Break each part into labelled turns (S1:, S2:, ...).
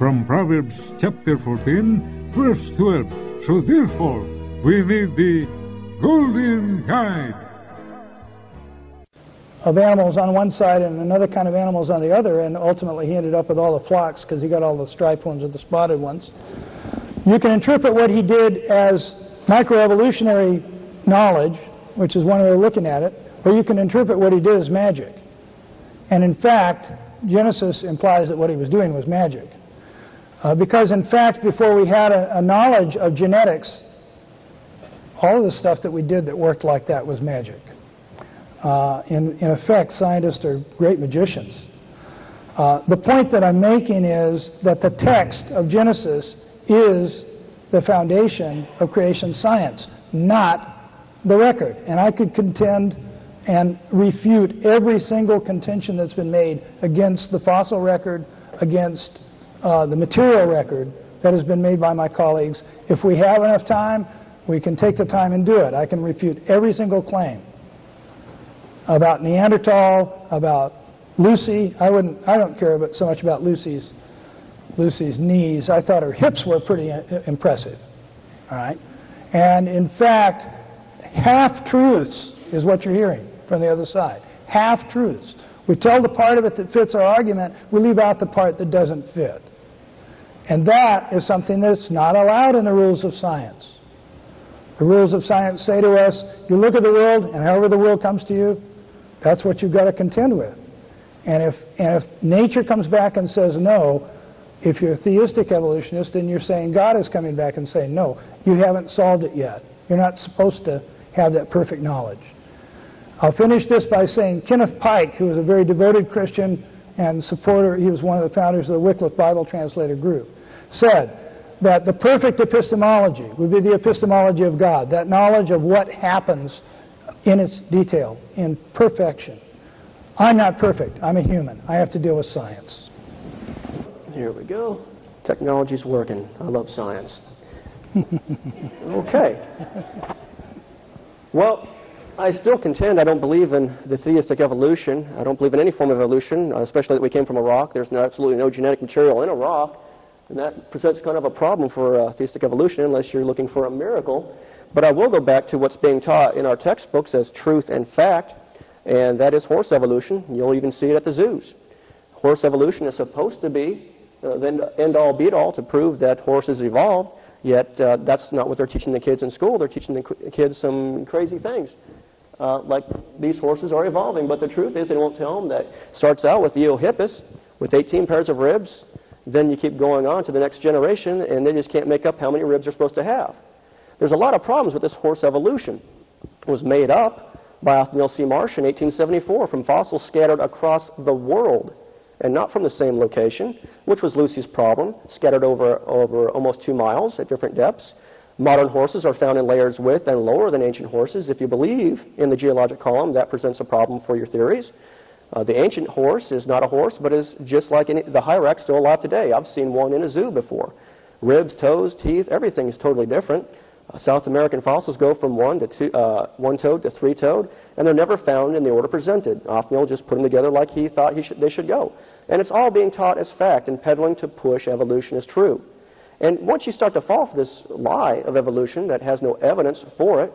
S1: From Proverbs chapter 14, verse 12. So therefore, we need the Golden Guide.
S2: of animals on one side and another kind of animals on the other, and ultimately he ended up with all the flocks because he got all the striped ones and the spotted ones. You can interpret what he did as microevolutionary knowledge, which is one way of looking at it, or you can interpret what he did as magic. And in fact, Genesis implies that what he was doing was magic. Uh, because in fact, before we had a, a knowledge of genetics, all of the stuff that we did that worked like that was magic. Uh, in, in effect, scientists are great magicians. Uh, the point that I'm making is that the text of Genesis is the foundation of creation science, not the record. And I could contend and refute every single contention that's been made against the fossil record, against uh, the material record that has been made by my colleagues. If we have enough time, we can take the time and do it. I can refute every single claim about Neanderthal, about Lucy. I wouldn't. I don't care about, so much about Lucy's Lucy's knees. I thought her hips were pretty uh, impressive. All right, and in fact, half truths is what you're hearing from the other side. Half truths. We tell the part of it that fits our argument. We leave out the part that doesn't fit. And that is something that's not allowed in the rules of science. The rules of science say to us, you look at the world, and however the world comes to you, that's what you've got to contend with. And if, and if nature comes back and says no, if you're a theistic evolutionist, then you're saying God is coming back and saying no, you haven't solved it yet. You're not supposed to have that perfect knowledge. I'll finish this by saying Kenneth Pike, who was a very devoted Christian and supporter, he was one of the founders of the Wycliffe Bible Translator Group, said that the perfect epistemology would be the epistemology of God, that knowledge of what happens in its detail, in perfection. I'm not perfect. I'm a human. I have to deal with science.
S3: Here we go. Technology's working. I love science. okay. Well, I still contend I don't believe in the theistic evolution. I don't believe in any form of evolution, uh, especially that we came from a rock. There's no, absolutely no genetic material in a rock. And that presents kind of a problem for uh, theistic evolution unless you're looking for a miracle. But I will go back to what's being taught in our textbooks as truth and fact, and that is horse evolution. You'll even see it at the zoos. Horse evolution is supposed to be uh, the end all be all to prove that horses evolved, yet uh, that's not what they're teaching the kids in school. They're teaching the kids some crazy things. Uh, like these horses are evolving, but the truth is they won't tell them that starts out with the Eohippus with 18 pairs of ribs, then you keep going on to the next generation, and they just can't make up how many ribs they're supposed to have. There's a lot of problems with this horse evolution. It was made up by Othniel C. Marsh in 1874 from fossils scattered across the world and not from the same location, which was Lucy's problem, scattered over, over almost two miles at different depths. Modern horses are found in layers with and lower than ancient horses. If you believe in the geologic column, that presents a problem for your theories. Uh, the ancient horse is not a horse, but is just like any, the hyrax still alive today. I've seen one in a zoo before. Ribs, toes, teeth, everything is totally different. Uh, South American fossils go from one to two, uh, one-toed to three-toed, and they're never found in the order presented. Othniel just put them together like he thought he should, they should go. And it's all being taught as fact and peddling to push evolution as true. And once you start to fall for this lie of evolution that has no evidence for it,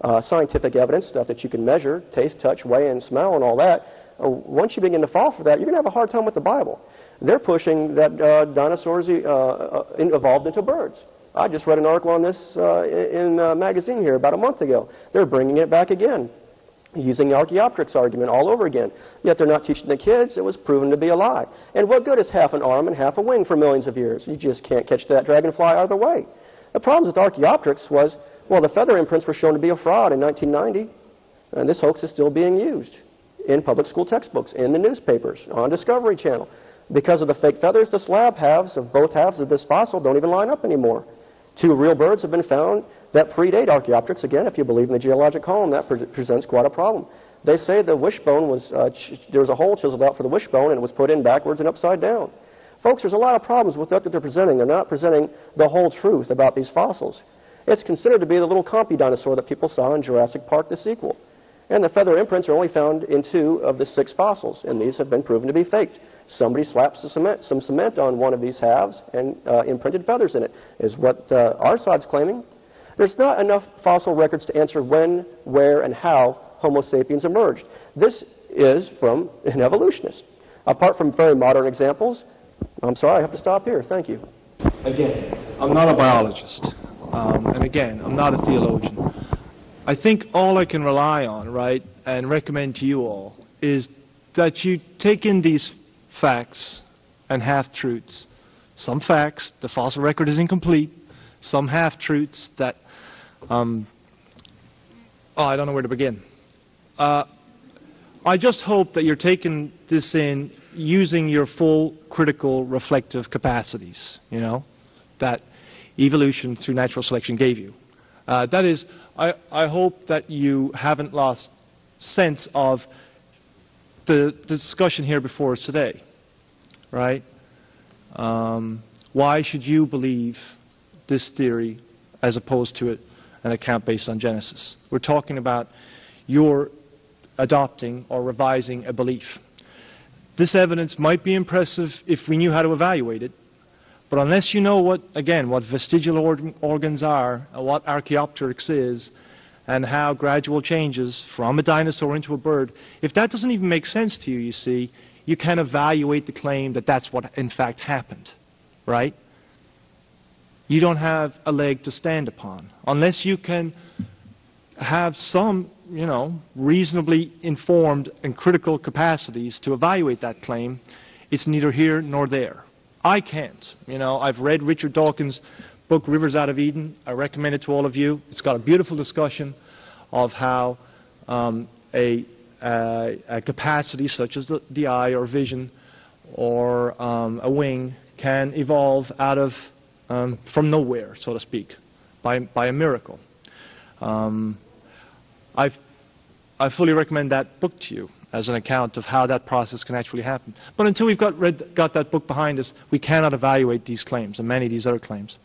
S3: uh, scientific evidence, stuff that you can measure, taste, touch, weigh, and smell, and all that, uh, once you begin to fall for that, you're going to have a hard time with the Bible. They're pushing that uh, dinosaurs uh, uh, evolved into birds. I just read an article on this uh, in a magazine here about a month ago. They're bringing it back again, using the Archaeopteryx argument all over again. Yet they're not teaching the kids. It was proven to be a lie. And what good is half an arm and half a wing for millions of years? You just can't catch that dragonfly either way. The problem with Archaeopteryx was, well, the feather imprints were shown to be a fraud in 1990, and this hoax is still being used in public school textbooks, in the newspapers, on Discovery Channel. Because of the fake feathers, the slab halves of both halves of this fossil don't even line up anymore. Two real birds have been found that predate Archaeopteryx. Again, if you believe in the geologic column, that pre- presents quite a problem. They say the wishbone was, uh, ch- there was a hole chiseled out for the wishbone and it was put in backwards and upside down. Folks, there's a lot of problems with what they're presenting. They're not presenting the whole truth about these fossils. It's considered to be the little compy dinosaur that people saw in Jurassic Park, the sequel. And the feather imprints are only found in two of the six fossils, and these have been proven to be faked. Somebody slaps some cement, some cement on one of these halves and uh, imprinted feathers in it, is what uh, our side's claiming. There's not enough fossil records to answer when, where, and how Homo sapiens emerged. This is from an evolutionist. Apart from very modern examples, I'm sorry, I have to stop here. Thank you.
S4: Again, I'm not a biologist. Um, and again, I'm not a theologian. I think all I can rely on, right, and recommend to you all is that you take in these facts and half truths. Some facts, the fossil record is incomplete. Some half truths that, um, oh, I don't know where to begin. Uh, I just hope that you're taking this in using your full critical reflective capacities, you know, that evolution through natural selection gave you. Uh, that is, I, I hope that you haven't lost sense of the, discussion here before us today, right? Um, why should you believe this theory as opposed to an account based on Genesis? We're talking about your adopting or revising a belief. This evidence might be impressive if we knew how to evaluate it, but unless you know what, again, what vestigial or- organs are, what Archaeopteryx is, and how gradual changes from a dinosaur into a bird, if that doesn't even make sense to you, you see, you can evaluate the claim that that's what in fact happened, right? You don't have a leg to stand upon unless you can have some, you know, reasonably informed and critical capacities to evaluate that claim. It's neither here nor there. I can't. You know, I've read Richard Dawkins' book, Rivers Out of Eden. I recommend it to all of you. It's got a beautiful discussion of how um, a, a, capacity such as the, the, eye or vision or um, a wing can evolve out of um, from nowhere, so to speak, by, by a miracle. Um, i I fully recommend that book to you as an account of how that process can actually happen. But until we've got, read, got that book behind us, we cannot evaluate these claims and many of these other claims.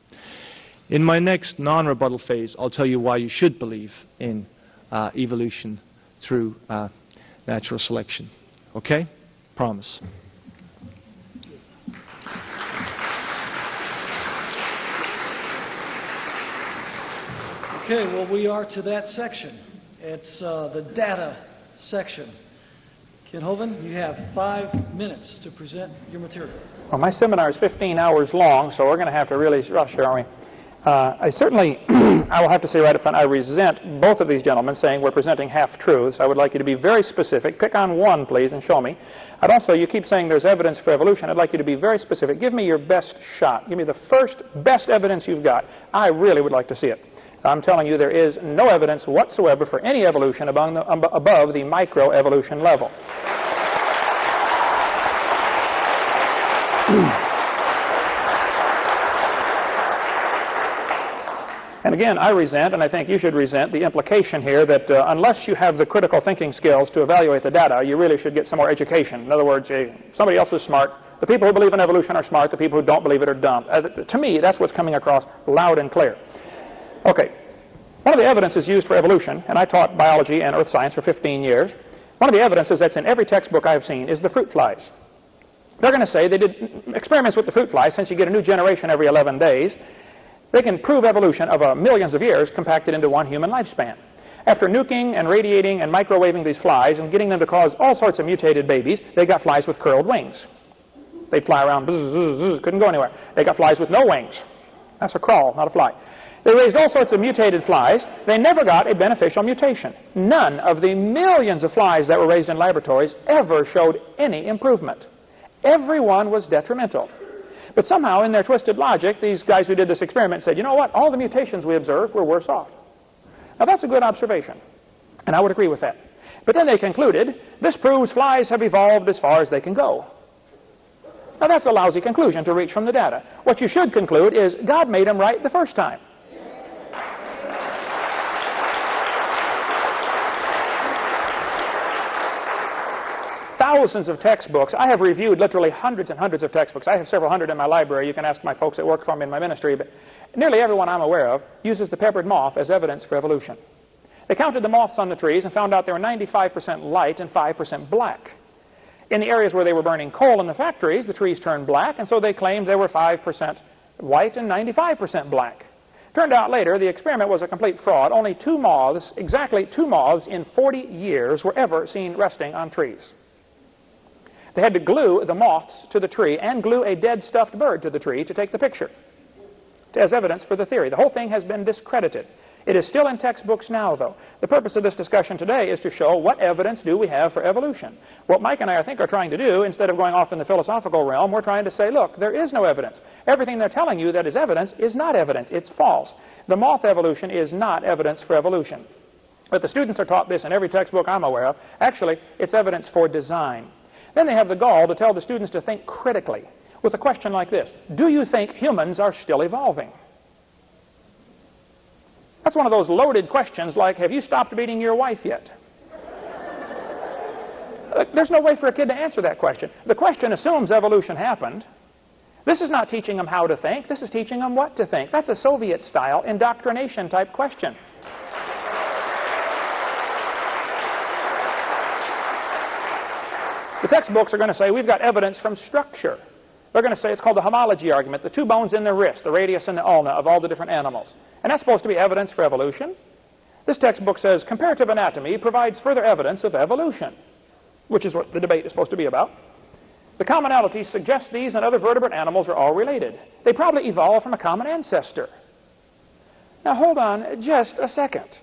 S4: In my next non rebuttal phase, I'll tell you why you should believe in uh, evolution through uh, natural selection. Okay? Promise.
S5: Okay, well, we are to that section. It's uh, the data section. Kent Hovind, you have five minutes to present your material.
S2: Well, my seminar is 15 hours long, so we're going to have to really rush here, aren't we? Uh, I certainly, I will have to say right up front, I resent both of these gentlemen saying we're presenting half-truths. I would like you to be very specific. Pick on one, please, and show me. I'd also, you keep saying there's evidence for evolution. I'd like you to be very specific. Give me your best shot. Give me the first best evidence you've got. I really would like to see it. I'm telling you there is no evidence whatsoever for any evolution the, above the microevolution level.
S6: Again, I resent, and I think you should resent, the implication here that uh, unless you have the critical thinking skills to evaluate the data, you really should get some more education. In other words, somebody else is smart. The people who believe in evolution are smart. The people who don't believe it are dumb. Uh, to me, that's what's coming across loud and clear. Okay. One of the evidences used for evolution, and I taught biology and earth science for 15 years, one of the evidences that's in every textbook I've seen is the fruit flies. They're going to say they did experiments with the fruit flies since you get a new generation every 11 days. They can prove evolution of uh, millions of years compacted into one human lifespan. After nuking and radiating and microwaving these flies and getting them to cause all sorts of mutated babies, they got flies with curled wings. They'd fly around, bzz, bzz, bzz, couldn't go anywhere. They got flies with no wings. That's a crawl, not a fly. They raised all sorts of mutated flies. They never got a beneficial mutation. None of the millions of flies that were raised in laboratories ever showed any improvement. Every one was detrimental. But somehow, in their twisted logic, these guys who did this experiment said, you know what, all the mutations we observed were worse off. Now, that's a good observation, and I would agree with that. But then they concluded, this proves flies have evolved as far as they can go. Now, that's a lousy conclusion to reach from the data. What you should conclude is God made them right the first time. Thousands of textbooks. I have reviewed literally hundreds and hundreds of textbooks. I have several hundred in my library. You can ask my folks that work for me in my ministry. But nearly everyone I'm aware of uses the peppered moth as evidence for evolution. They counted the moths on the trees and found out they were 95% light and 5% black. In the areas where they were burning coal in the factories, the trees turned black, and so they claimed they were 5% white and 95% black. Turned out later the experiment was a complete fraud. Only two moths, exactly two moths in 40 years were ever seen resting on trees. They had to glue the moths to the tree and glue a dead stuffed bird to the tree to take the picture as evidence for the theory. The whole thing has been discredited. It is still in textbooks now, though. The purpose of this discussion today is to show what evidence do we have for evolution. What Mike and I, I think, are trying to do, instead of going off in the philosophical realm, we're trying to say, look, there is no evidence. Everything they're telling you that is evidence is not evidence. It's false. The moth evolution is not evidence for evolution. But the students are taught this in every textbook I'm aware of. Actually, it's evidence for design. Then they have the gall to tell the students to think critically with a question like this Do you think humans are still evolving? That's one of those loaded questions like, Have you stopped beating your wife yet? There's no way for a kid to answer that question. The question assumes evolution happened. This is not teaching them how to think. This is teaching them what to think. That's a Soviet-style indoctrination type question. The textbooks are going to say we've got evidence from structure. They're going to say it's called the homology argument, the two bones in the wrist, the radius and the ulna of all the different animals. And that's supposed to be evidence for evolution. This textbook says comparative anatomy provides further evidence of evolution, which is what the debate is supposed to be about. The commonalities suggest these and other vertebrate animals are all related. They probably evolved from a common ancestor. Now hold on just a second.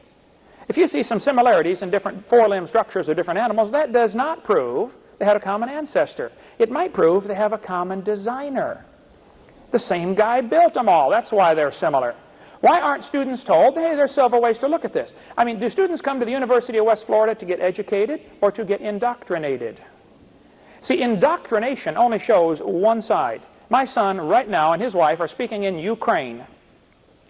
S6: If you see some similarities in different four-limb structures of different animals, that does not prove they had a common ancestor. It might prove they have a common designer. The same guy built them all. That's why they're similar. Why aren't students told, hey, there's several ways to look at this? I mean, do students come to the University of West Florida to get educated or to get indoctrinated? See, indoctrination only shows one side. My son, right now, and his wife are speaking in Ukraine.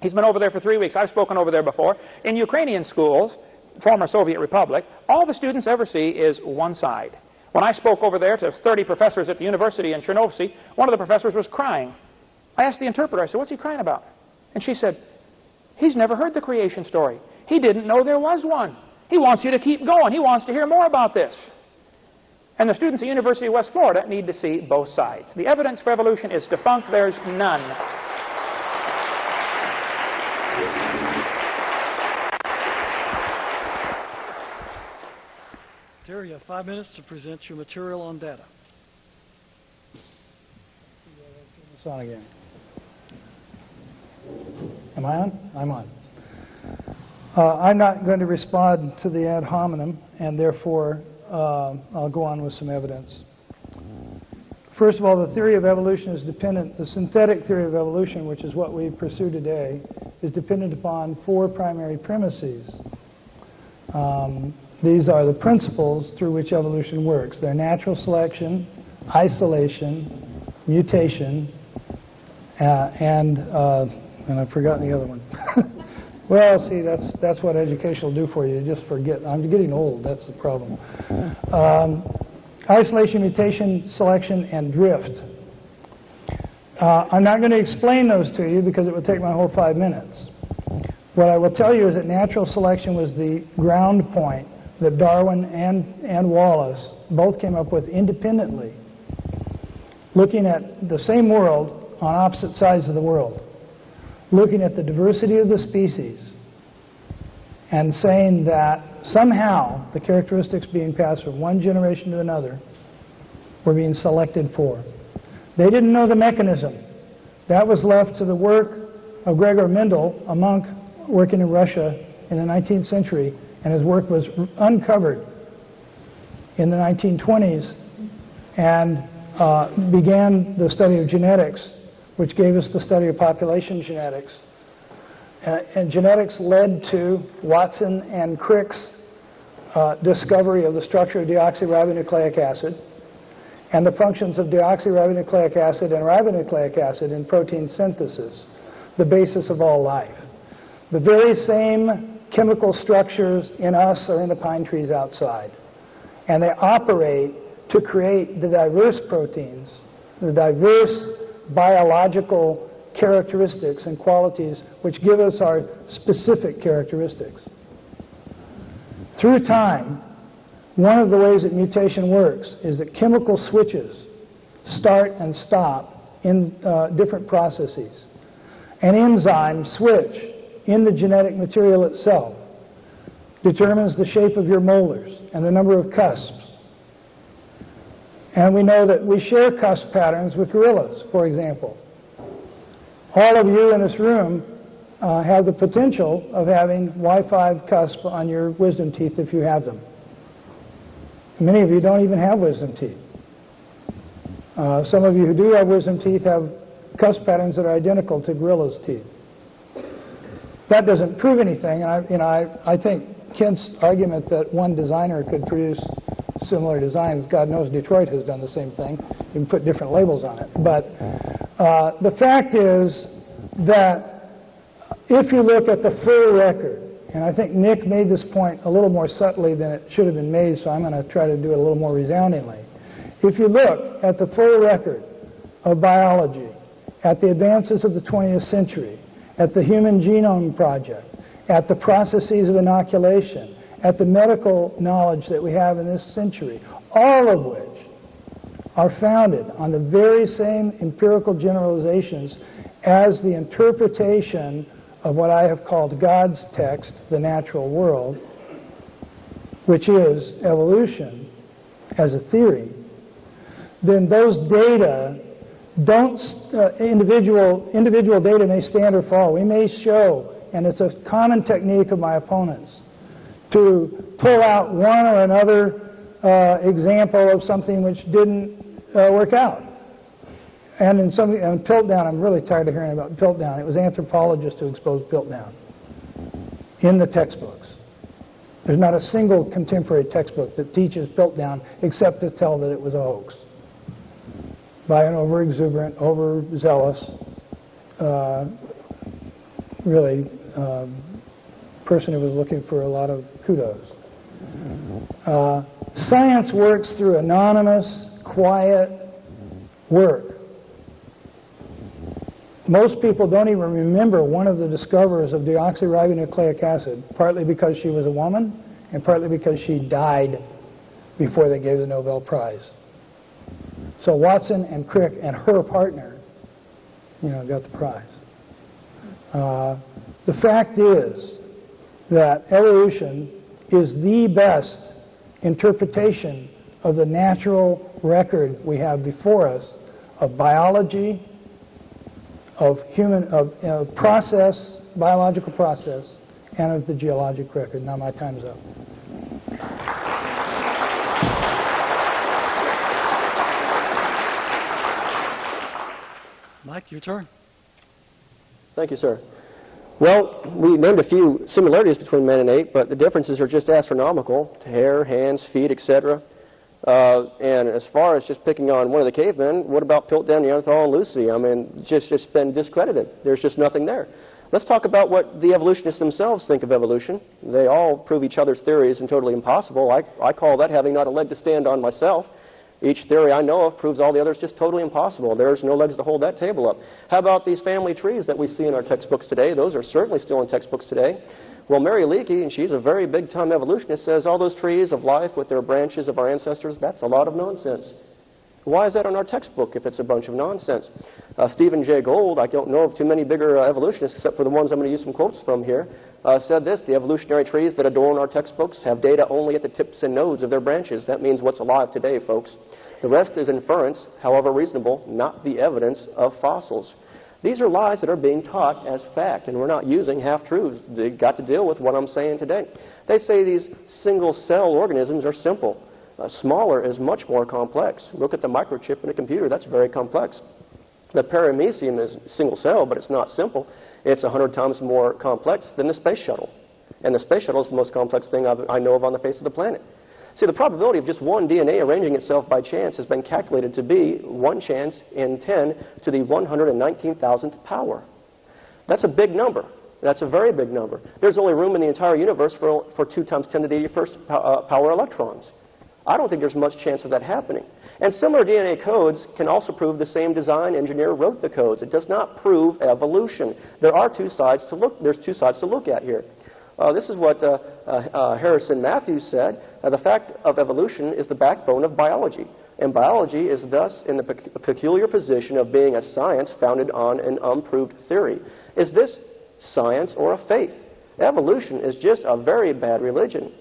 S6: He's been over there for three weeks. I've spoken over there before. In Ukrainian schools, former Soviet Republic, all the students ever see is one side. When I spoke over there to 30 professors at the university in Chernovsky, one of the professors was crying. I asked the interpreter, I said, what's he crying about? And she said, he's never heard the creation story. He didn't know there was one. He wants you to keep going. He wants to hear more about this. And the students at University of West Florida need to see both sides. The evidence for evolution is defunct. There's none.
S5: Terry, you have five minutes to present your material on data.
S2: This on again. Am I on? I'm on. Uh, I'm not going to respond to the ad hominem, and therefore uh, I'll go on with some evidence. First of all, the theory of evolution is dependent, the synthetic theory of evolution, which is what we pursue today, is dependent upon four primary premises. Um, these are the principles through which evolution works. They're natural selection, isolation, mutation, uh, and uh, and I've forgotten the other one. Well, see, that's that's what education will do for you. You just forget. I'm getting old. That's the problem. Um, isolation, mutation, selection, and drift. Uh, I'm not going to explain those to you because it would take my whole five minutes. What I will tell you is that natural selection was the ground point that Darwin and, and Wallace both came up with independently, looking at the same world on opposite sides of the world looking at the diversity of the species and saying that somehow the characteristics being passed from one generation to another were being selected for. They didn't know the mechanism. That was left to the work of Gregor Mendel, a monk working in Russia in the 19th century, and his work was uncovered in the 1920s and uh, began the study of genetics which gave us the study of population genetics. Uh, and genetics led to Watson and Crick's uh, discovery of the structure of deoxyribonucleic acid and the functions of deoxyribonucleic acid and ribonucleic acid in protein synthesis, the basis of all life. The very same chemical structures in us or in the pine trees outside. And they operate to create the diverse proteins, the diverse biological characteristics and qualities which give us our specific characteristics. Through time, one of the ways that mutation works is that chemical switches start and stop in uh, different processes. An enzyme switch in the genetic material itself determines the shape of your molars and the number of cusps and we know that we share cusp patterns with gorillas, for example. All of you in this room uh, have the potential of having Y5 cusp on your wisdom teeth if you have them. Many of you don't even have wisdom teeth. Uh, some of you who do have wisdom teeth have cusp patterns that are identical to gorillas' teeth. That doesn't prove anything, and I, you know, I, I think Kent's argument that one designer could produce similar designs. God knows Detroit has done the same thing. You can put different labels on it. But uh, the fact is that if you look at the full record, and I think Nick made this point a little more subtly than it should have been made, so I'm going to try to do it a little more resoundingly. If you look at the full record of biology, at the advances of the 20th century, at the Human Genome Project, at the processes of inoculation, at the medical knowledge that we have in this century, all of which are founded on the very same empirical generalizations as the interpretation of what I have called God's text, the natural world, which is evolution as a theory, then those data don't, uh, individual, individual data may stand or fall. We may show, and it's a common technique of my opponents, to pull out one or another uh, example of something which didn't uh, work out. And in some and Piltdown, I'm really tired of hearing about Piltdown. It was anthropologists who exposed Piltdown in the textbooks. There's not a single contemporary textbook that teaches Piltdown except to tell that it was a hoax by an over-exuberant, overzealous, uh, really um, person who was looking for a lot of kudos. Uh, science works through anonymous, quiet work. Most people don't even remember one of the discoverers of deoxyribonucleic acid, partly because she was a woman and partly because she died before they gave the Nobel Prize. So Watson and Crick and her partner, you know, got the prize. Uh, the fact is that evolution is the best interpretation of the natural record we have before us of biology, of human, of process, biological process, and of the geologic record. Now my time's up.
S5: Mike, your turn.
S3: Thank you, sir. Well, we named a few similarities between man and ape, but the differences are just astronomical hair, hands, feet, etc. Uh, and as far as just picking on one of the cavemen, what about Piltdown, Neanderthal, and Lucy? I mean, just it's been discredited. There's just nothing there. Let's talk about what the evolutionists themselves think of evolution. They all prove each other's theories and totally impossible. I, I call that having not a leg to stand on myself. Each theory I know of proves all the others just totally impossible. There's no legs to hold that table up. How about these family trees that we see in our textbooks today? Those are certainly still in textbooks today. Well, Mary Leakey, and she's a very big time evolutionist, says all those trees of life with their branches of our ancestors, that's a lot of nonsense. Why is that on our textbook if it's a bunch of nonsense? Uh, Stephen Jay Gould, I don't know of too many bigger uh, evolutionists except for the ones I'm going to use some quotes from here, uh, said this The evolutionary trees that adorn our textbooks have data only at the tips and nodes of their branches. That means what's alive today, folks. The rest is inference, however reasonable, not the evidence of fossils. These are lies that are being taught as fact, and we're not using half truths. They've got to deal with what I'm saying today. They say these single cell organisms are simple. Uh, smaller is much more complex. Look at the microchip in a computer. That's very complex. The paramecium is single cell, but it's not simple. It's 100 times more complex than the space shuttle. And the space shuttle is the most complex thing I've, i know of on the face of the planet. See, the probability of just one DNA arranging itself by chance has been calculated to be one chance in 10 to the 119,000th power. That's a big number. That's a very big number. There's only room in the entire universe for, for 2 times 10 to the 81st uh, power electrons. I don't think there's much chance of that happening. And similar DNA codes can also prove the same design engineer wrote the codes. It does not prove evolution. There are two sides to look. There's two sides to look at here. Uh, this is what uh, uh, uh Harrison Matthews said. Uh, the fact of evolution is the backbone of biology. And biology is thus in the pe- peculiar position of being a science founded on an unproved theory. Is this science or a faith? Evolution is just a very bad religion.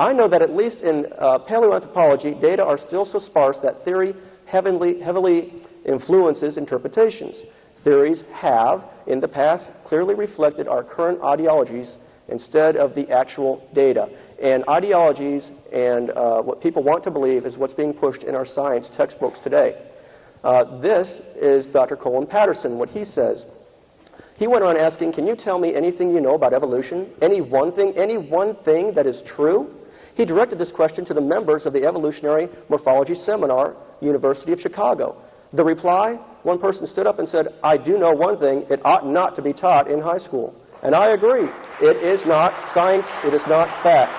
S3: I know that at least in uh, paleoanthropology, data are still so sparse that theory heavily, heavily influences interpretations. Theories have, in the past, clearly reflected our current ideologies instead of the actual data. And ideologies and uh, what people want to believe is what's being pushed in our science textbooks today. Uh, this is Dr. Colin Patterson, what he says. He went on asking, Can you tell me anything you know about evolution? Any one thing, any one thing that is true? He directed this question to the members of the Evolutionary Morphology Seminar, University of Chicago. The reply, one person stood up and said, I do know one thing, it ought not to be taught in high school. And I agree. It is not science, it is not fact.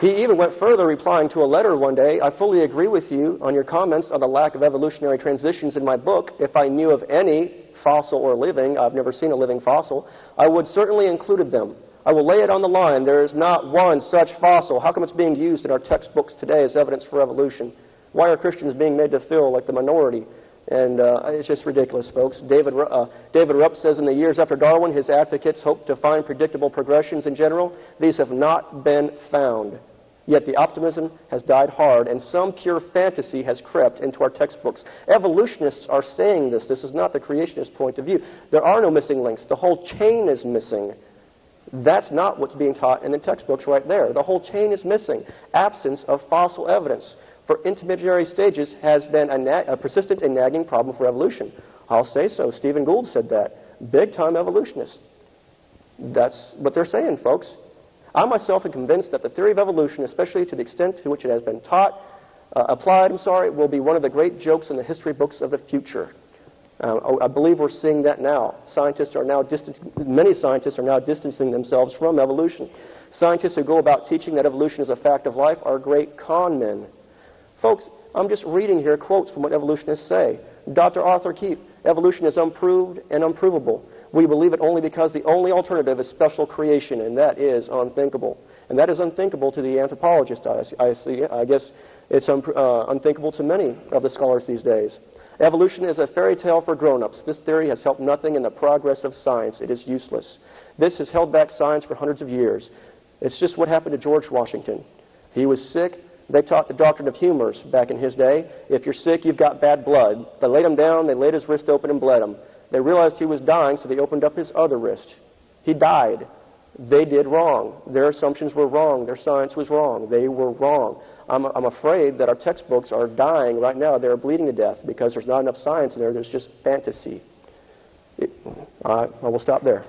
S3: He even went further, replying to a letter one day I fully agree with you on your comments on the lack of evolutionary transitions in my book. If I knew of any, fossil or living, I've never seen a living fossil, I would certainly included them. I will lay it on the line. There is not one such fossil. How come it's being used in our textbooks today as evidence for evolution? Why are Christians being made to feel like the minority? And uh, it's just ridiculous, folks. David, uh, David Raup says in the years after Darwin, his advocates hoped to find predictable progressions in general. These have not been found. Yet the optimism has died hard, and some pure fantasy has crept into our textbooks. Evolutionists are saying this. This is not the creationist point of view. There are no missing links. The whole chain is missing. That's not what's being taught in the textbooks right there. The whole chain is missing. Absence of fossil evidence for intermediary stages has been a, na- a persistent and nagging problem for evolution. I'll say so. Stephen Gould said that. Big time evolutionist. That's what they're saying, folks. I myself am convinced that the theory of evolution, especially to the extent to which it has been taught, uh, applied, I'm sorry, will be one of the great jokes in the history books of the future. Uh, I believe we're seeing that now. Scientists are now distant, many scientists are now distancing themselves from evolution. Scientists who go about teaching that evolution is a fact of life are great con men. Folks, I'm just reading here quotes from what evolutionists say. Dr. Arthur Keith, evolution is unproved and unprovable. We believe it only because the only alternative is special creation, and that is unthinkable. And that is unthinkable to the anthropologist, I, I. I guess it's un, uh, unthinkable to many of the scholars these days. Evolution is a fairy tale for grown-ups. This theory has helped nothing in the progress of science. It is useless. This has held back science for hundreds of years. It's just what happened to George Washington. He was sick. They taught the doctrine of humors back in his day. If you're sick, you've got bad blood. They laid him down, they laid his wrist open and bled him. They realized he was dying, so they opened up his other wrist. He died. They did wrong. Their assumptions were wrong. Their science was wrong. They were wrong. I'm, I'm afraid that our textbooks are dying right now. They're bleeding to death because there's not enough science in there. There's just fantasy. It, I, I will stop there.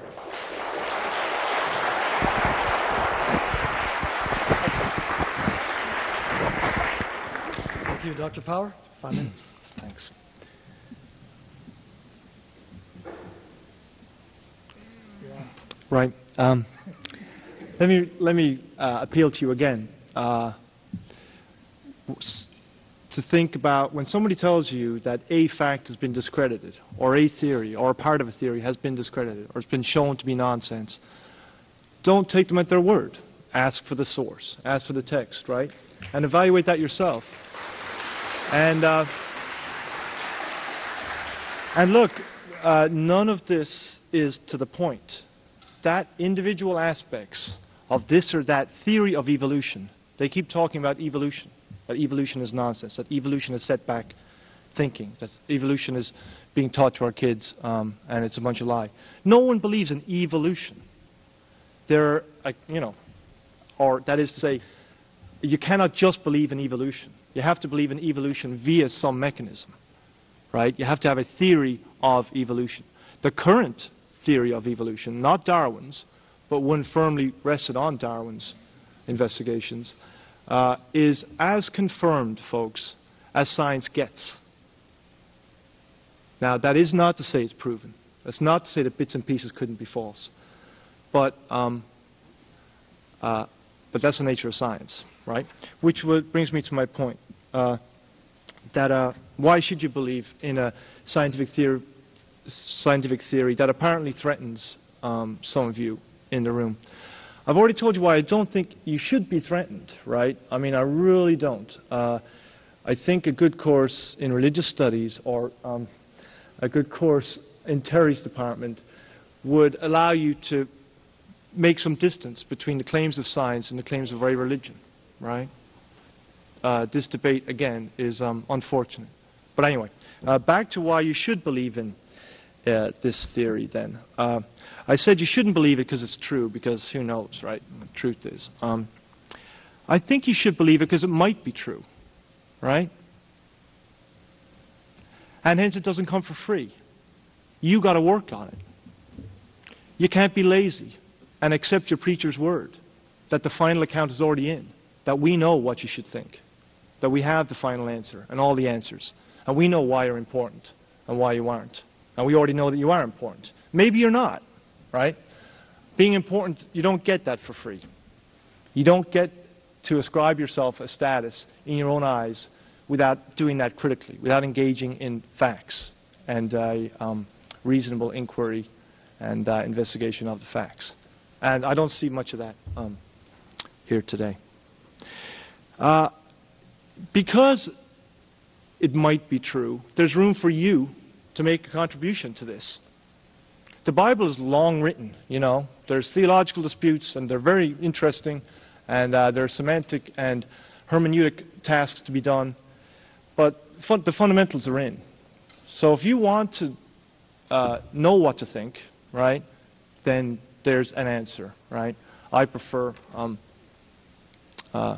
S5: Thank you, Dr. Power. Five minutes.
S7: Thanks.
S4: Right. Um, let me let me uh, appeal to you again uh, to think about when somebody tells you that a fact has been discredited, or a theory, or a part of a theory has been discredited, or has been shown to be nonsense. Don't take them at their word. Ask for the source. Ask for the text. Right, and evaluate that yourself. And uh, and look, uh, none of this is to the point. That individual aspects of this or that theory of evolution, they keep talking about evolution, that evolution is nonsense, that evolution is setback thinking, that evolution is being taught to our kids, um, and it's a bunch of lie. No one believes in evolution. There, are, you know, or that is to say, you cannot just believe in evolution. You have to believe in evolution via some mechanism, right? You have to have a theory of evolution. The current theory of evolution, not Darwin's, but one firmly rested on Darwin's investigations, uh, is as confirmed, folks, as science gets. Now, that is not to say it's proven. That's not to say that bits and pieces couldn't be false. But, um, uh, but that's the nature of science, right? Which brings me to my point. Uh, that uh, why should you believe in a scientific theory, scientific theory that apparently threatens um, some of you in the room. I've already told you why I don't think you should be threatened, right? I mean, I really don't. Uh, I think a good course in religious studies or um, a good course in Terry's department would allow you to make some distance between the claims of science and the claims of religion, right? Uh, this debate, again, is um, unfortunate. But anyway, uh, back to why you should believe in uh, this theory then. Uh, I said you shouldn't believe it because it's true, because who knows, right? The truth is. Um, I think you should believe it because it might be true, right? And hence it doesn't come for free. You got to work on it. You can't be lazy and accept your preacher's word that the final account is already in, that we know what you should think, that we have the final answer and all the answers, and we know why you're important and why you aren't. And we already know that you are important. Maybe you're not, right? Being important, you don't get that for free. You don't get to ascribe yourself a status in your own eyes without doing that critically, without engaging in facts and uh, um, reasonable inquiry and uh, investigation of the facts. And I don't see much of that um, here today. Uh, because it might be true, there's room for you to make a contribution to this. The Bible is long written, you know. There's theological disputes, and they're very interesting, and uh, there are semantic and hermeneutic tasks to be done, but the fundamentals are in. So if you want to uh, know what to think, right, then there's an answer, right? I prefer um, uh,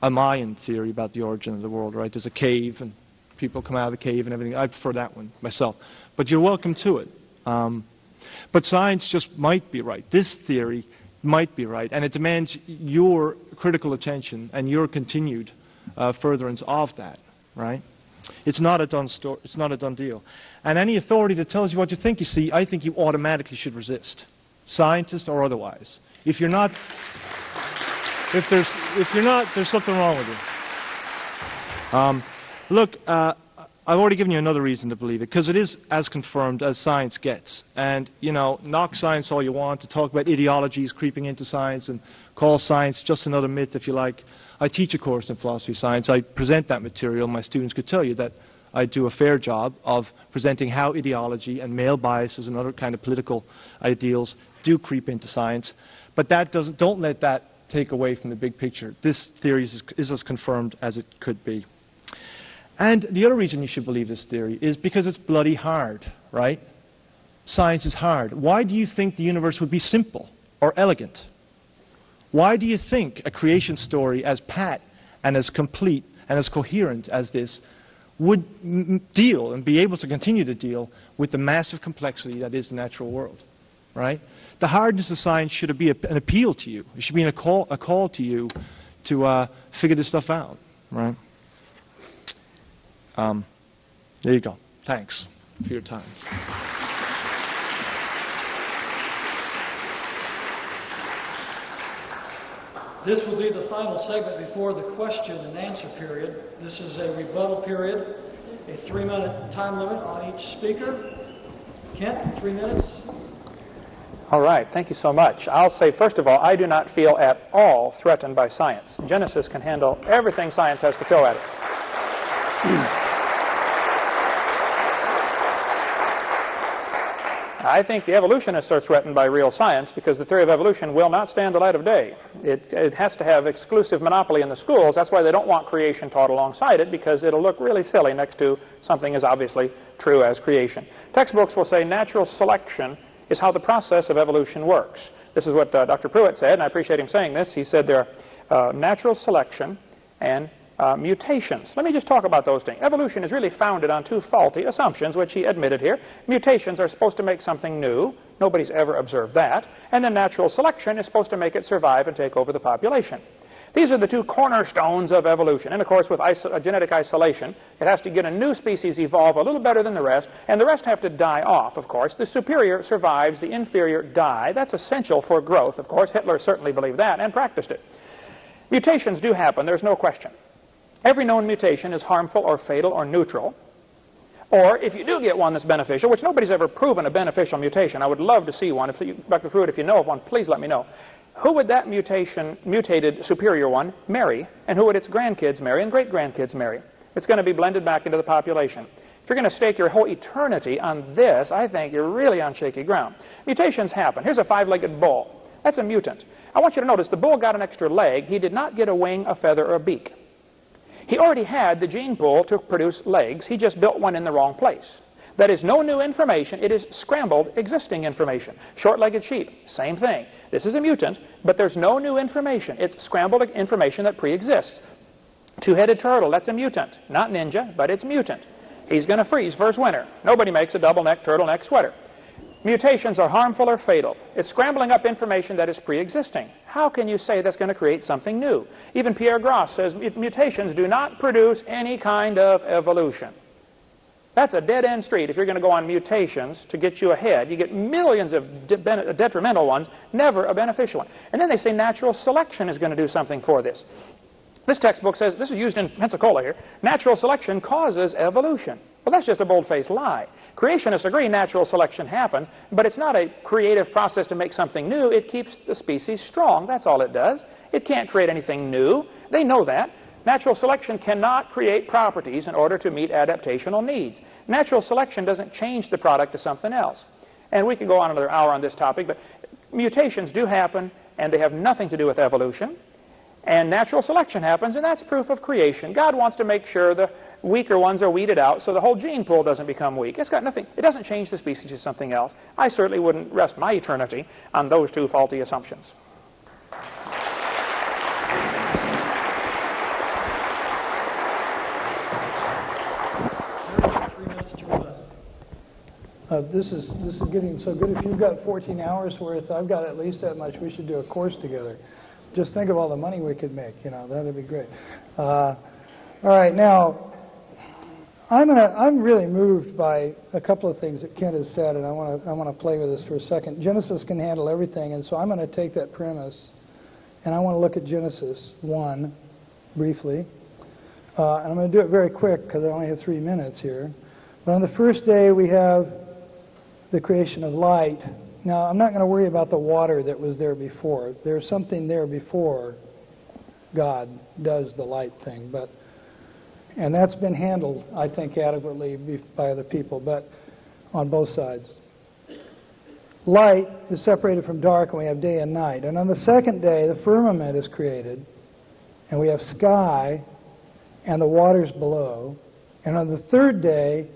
S4: a Mayan theory about the origin of the world, right? There's a cave, and people come out of the cave and everything. I prefer that one myself. But you're welcome to it. Um, but science just might be right. This theory might be right, and it demands your critical attention and your continued uh, furtherance of that, right? It's not a done sto- It's not a done deal. And any authority that tells you what you think, you see, I think you automatically should resist, scientist or otherwise. If you're not, if there's, if you're not, there's something wrong with you. Um, Look, uh, I've already given you another reason to believe it, because it is as confirmed as science gets. And, you know, knock science all you want, to talk about ideologies creeping into science and call science just another myth, if you like. I teach a course in philosophy of science. I present that material. My students could tell you that I do a fair job of presenting how ideology and male biases and other kind of political ideals do creep into science. But that doesn't, don't let that take away from the big picture. This theory is, is as confirmed as it could be. And the other reason you should believe this theory is because it's bloody hard, right? Science is hard. Why do you think the universe would be simple or elegant? Why do you think a creation story as pat and as complete and as coherent as this would deal and be able to continue to deal with the massive complexity that is the natural world? Right? The hardness of science should be an appeal to you. It should be a call, a call to you to uh, figure this stuff out. Right? Um, there you go. Thanks for your time.
S5: This will be the final segment before the question and answer period. This is a rebuttal period, a three minute time limit on each speaker. Kent, three minutes.
S6: All right, thank you so much. I'll say, first of all, I do not feel at all threatened by science. Genesis can handle everything science has to throw at it. I think the evolutionists are threatened by real science because the theory of evolution will not stand the light of day. It, it, has to have exclusive monopoly in the schools. That's why they don't want creation taught alongside it because it'll look really silly next to something as obviously true as creation. Textbooks will say natural selection is how the process of evolution works. This is what uh, Dr. Pruitt said, and I appreciate him saying this. He said there are uh, natural selection and uh, mutations. Let me just talk about those things. Evolution is really founded on two faulty assumptions, which he admitted here. Mutations are supposed to make something new. Nobody's ever observed that. And then natural selection is supposed to make it survive and take over the population. These are the two cornerstones of evolution. And of course, with iso uh, genetic isolation, it has to get a new species evolve a little better than the rest, and the rest have to die off, of course. The superior survives, the inferior die. That's essential for growth, of course. Hitler certainly believed that and practiced it. Mutations do happen, there's no question. Every known mutation is harmful or fatal or neutral. Or if you do get one that's beneficial, which nobody's ever proven a beneficial mutation, I would love to see one. If you, Dr. Pruitt, if you know of one, please let me know. Who would that mutation, mutated superior one, marry? And who would its grandkids marry and great-grandkids marry? It's going to be blended back into the population. If you're going to stake your whole eternity on this, I think you're really on shaky ground. Mutations happen. Here's a five-legged bull. That's a mutant. I want you to notice the bull got an extra leg. He did not get a wing, a feather, or a beak. He already had the gene pool to produce legs. He just built one in the wrong place. That is no new information. It is scrambled existing information. Short-legged sheep, same thing. This is a mutant, but there's no new information. It's scrambled information that pre-exists. Two-headed turtle, that's a mutant. Not ninja, but it's mutant. He's going to freeze first winter. Nobody makes a double-neck turtleneck sweater. Mutations are harmful or fatal. It's scrambling up information that is pre-existing. How can you say that's going to create something new? Even Pierre Grassé says mutations do not produce any kind of evolution. That's a dead-end street if you're going to go on mutations to get you ahead. You get millions of de detrimental ones, never a beneficial one. And then they say natural selection is going to do something for this. This textbook says, this is used in Pensacola here, natural selection causes evolution. Well, that's just a bold-faced lie. Creationists agree natural selection happens, but it's not a creative process to make something new. It keeps the species strong. That's all it does. It can't create anything new. They know that. Natural selection cannot create properties in order to meet adaptational needs. Natural selection doesn't change the product to something else. And we could go on another hour on this topic, but mutations do happen, and they have nothing to do with evolution. And natural selection happens, and that's proof of creation. God wants to make sure the weaker ones are weeded out so the whole gene pool doesn't become weak. It's got nothing, it doesn't change the species to something else. I certainly wouldn't rest my eternity on those two faulty assumptions.
S2: Uh, this is this is getting so good. If you've got 14 hours worth, I've got at least that much. We should do a course together. Just think of all the money we could make. You know, that'd be great. Uh, all right, now I'm gonna, I'm really moved by a couple of things that Kent has said, and I want to I want to play with this for a second. Genesis can handle everything, and so I'm going to take that premise, and I want to look at Genesis one briefly, uh, and I'm going to do it very quick because I only have three minutes here. But on the first day we have the creation of light. Now I'm not going to worry about the water that was there before. There's something there before God does the light thing, but and that's been handled, I think, adequately by other people, but on both sides. Light is separated from dark, and we have day and night. And on the second day, the firmament is created, and we have sky and the waters below. And on the third day,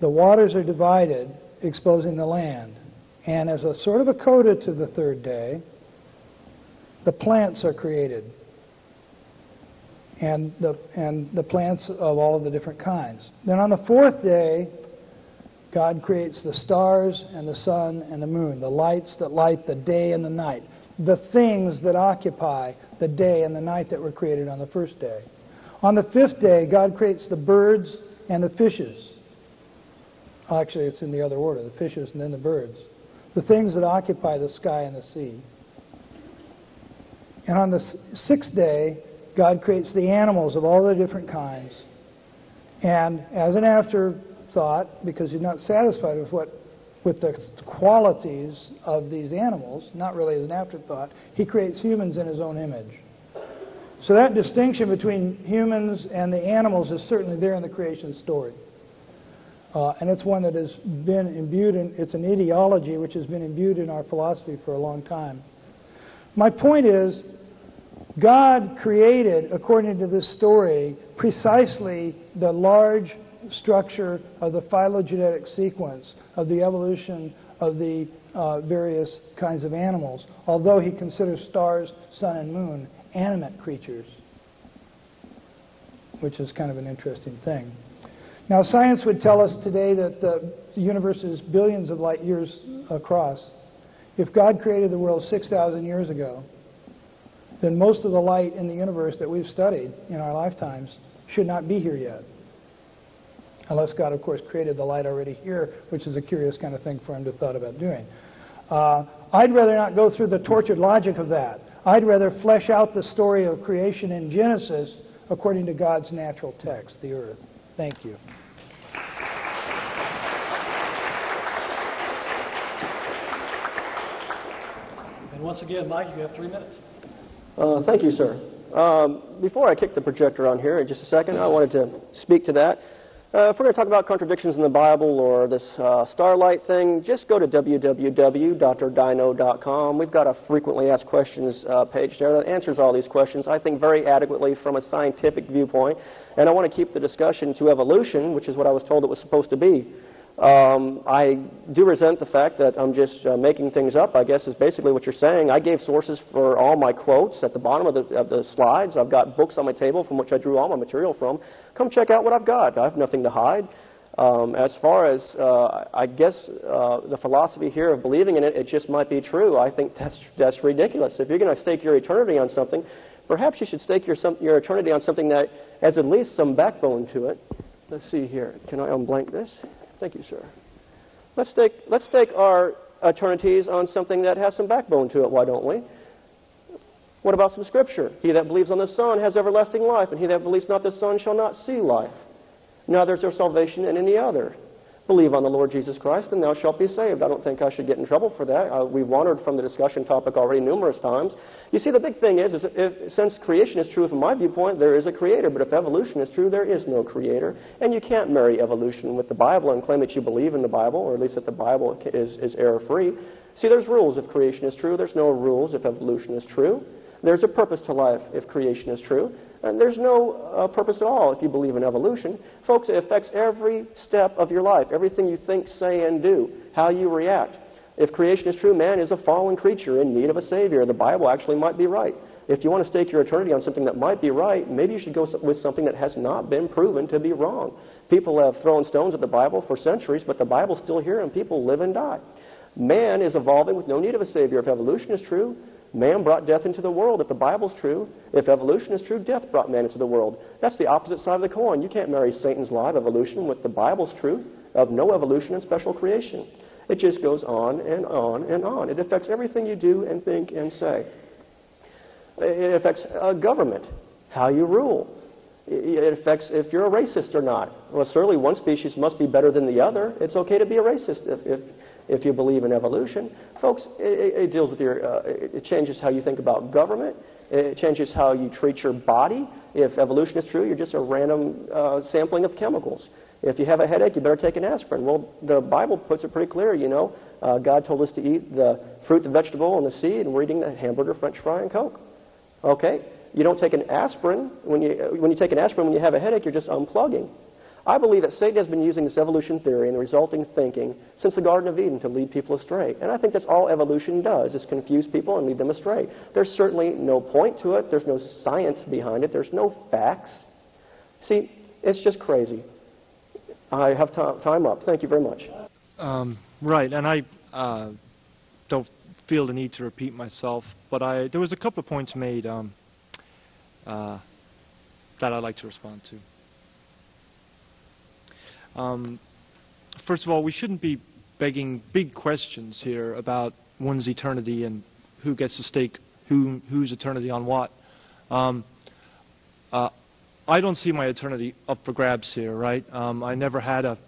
S2: the waters are divided, exposing the land. And as a sort of a coda to the third day, the plants are created and the, and the plants of all of the different kinds. Then on the fourth day, God creates the stars and the sun and the moon, the lights that light the day and the night, the things that occupy the day and the night that were created on the first day. On the fifth day, God creates the birds and the fishes. Actually, it's in the other order the fishes and then the birds. The things that occupy the sky and the sea. And on the sixth day, God creates the animals of all the different kinds. And as an afterthought, because he's not satisfied with what with the qualities of these animals, not really as an afterthought, he creates humans in his own image. So that distinction between humans and the animals is certainly there in the creation story. Uh, and it's one that has been imbued in, it's an ideology which has been imbued in our philosophy for a long time. My point is, God created, according to this story, precisely the large structure of the phylogenetic sequence of the evolution of the uh, various kinds of animals, although he considers stars, sun, and moon animate creatures, which is kind of an interesting thing. Now, science would tell us today that the universe is billions of light years across. If God created the world 6,000 years ago, then most of the light in the universe that we've studied in our lifetimes should not be here yet. Unless God, of course, created the light already here, which is a curious kind of thing for him to thought about doing. Uh, I'd rather not go through the tortured logic of that. I'd rather flesh out the story of creation in Genesis according to God's natural text, the earth. Thank you.
S5: And once again, Mike, you have three minutes.
S3: Uh, thank you, sir. Um, before I kick the projector on here in just a second, I wanted to speak to that. Uh, if we're going to talk about contradictions in the Bible or this uh, starlight thing, just go to www.drdino.com. We've got a frequently asked questions uh, page there that answers all these questions, I think, very adequately from a scientific viewpoint. And I want to keep the discussion to evolution, which is what I was told it was supposed to be. Um, I do resent the fact that I'm just uh, making things up, I guess is basically what you're saying. I gave sources for all my quotes at the bottom of the, of the slides. I've got books on my table from which I drew all my material from. Come check out what I've got. I have nothing to hide. Um, as far as, uh, I guess, uh, the philosophy here of believing in it, it just might be true. I think that's, that's ridiculous. If you're going to stake your eternity on something, perhaps you should stake your, some, your eternity on something that has at least some backbone to it. Let's see here. Can I unblank this? Thank you, sir. Let's take, let's take our eternities on something that has some backbone to it, why don't we? What about some scripture? He that believes on the Son has everlasting life, and he that believes not the Son shall not see life. Neither is there salvation in any other. Believe on the Lord Jesus Christ, and thou shalt be saved. I don't think I should get in trouble for that. Uh, we've wandered from the discussion topic already numerous times. You see, the big thing is, is if, since creation is true from my viewpoint, there is a creator. But if evolution is true, there is no creator. And you can't marry evolution with the Bible and claim that you believe in the Bible, or at least that the Bible is, is error-free. See, there's rules if creation is true. There's no rules if evolution is true. There's a purpose to life if creation is true. And there's no uh, purpose at all if you believe in evolution. Folks, it affects every step of your life, everything you think, say, and do, how you react. If creation is true, man is a fallen creature in need of a Savior. The Bible actually might be right. If you want to stake your eternity on something that might be right, maybe you should go with something that has not been proven to be wrong. People have thrown stones at the Bible for centuries, but the Bible's still here and people live and die. Man is evolving with no need of a Savior. If evolution is true, Man brought death into the world. If the Bible's true, if evolution is true, death brought man into the world. That's the opposite side of the coin. You can't marry Satan's lie of evolution with the Bible's truth of no evolution and special creation. It just goes on and on and on. It affects everything you do and think and say. It affects uh, government, how you rule. It affects if you're a racist or not. Well, certainly one species must be better than the other. It's okay to be a racist if, if if you believe in evolution. Folks, it, it deals with your, uh, it changes how you think about government. It changes how you treat your body. If evolution is true, you're just a random uh, sampling of chemicals. If you have a headache, you better take an aspirin. Well, the Bible puts it pretty clear, you know. Uh, God told us to eat the fruit, the vegetable, and the seed, and we're eating the hamburger, french fry, and Coke. Okay? You don't take an aspirin. When you, when you take an aspirin when you have a headache, you're just unplugging. I believe that Satan has been using this evolution theory and the resulting thinking since the Garden of Eden to lead people astray. And I think that's all evolution does, is confuse people and lead them astray. There's certainly no point to it. There's no science behind it. There's no facts. See, it's just crazy. I have t- time up. Thank you very much.
S4: Um, right, and I uh, don't feel the need to repeat myself, but I, there was a couple of points made um, uh, that I'd like to respond to. Um, first of all, we shouldn't be begging big questions here about one's eternity and who gets to stake who, whose eternity on what. Um, uh, I don't see my eternity up for grabs here, right? Um, I never had a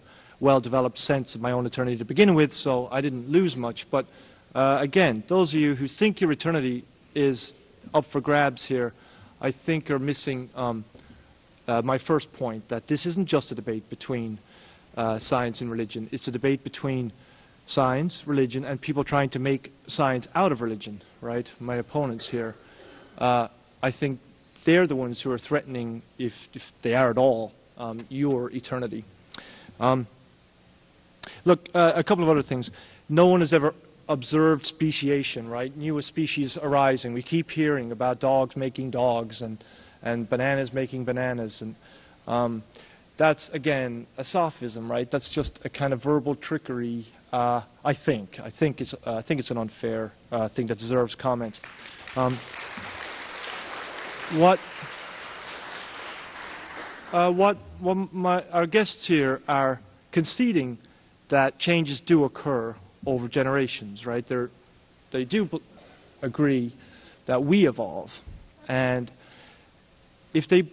S4: well-developed sense of my own eternity to begin with, so I didn't lose much. But uh, again, those of you who think your eternity is up for grabs here, I think are missing um, uh, my first point that this isn't just a debate between uh, science and religion. It's a debate between science, religion, and people trying to make science out of religion, right? My opponents here. Uh, I think they're the ones who are threatening, if, if they are at all, um, your eternity. Um, look, uh, a couple of other things. No one has ever observed speciation, right? New species arising. We keep hearing about dogs making dogs and, and bananas making bananas. And um, that's, again, a sophism, right? That's just a kind of verbal trickery, uh, I think. I think it's, uh, I think it's an unfair uh, thing that deserves comment. Um, what, uh, what, what my, our guests here are conceding that changes do occur over generations, right? They're, they do agree that we evolve. And if they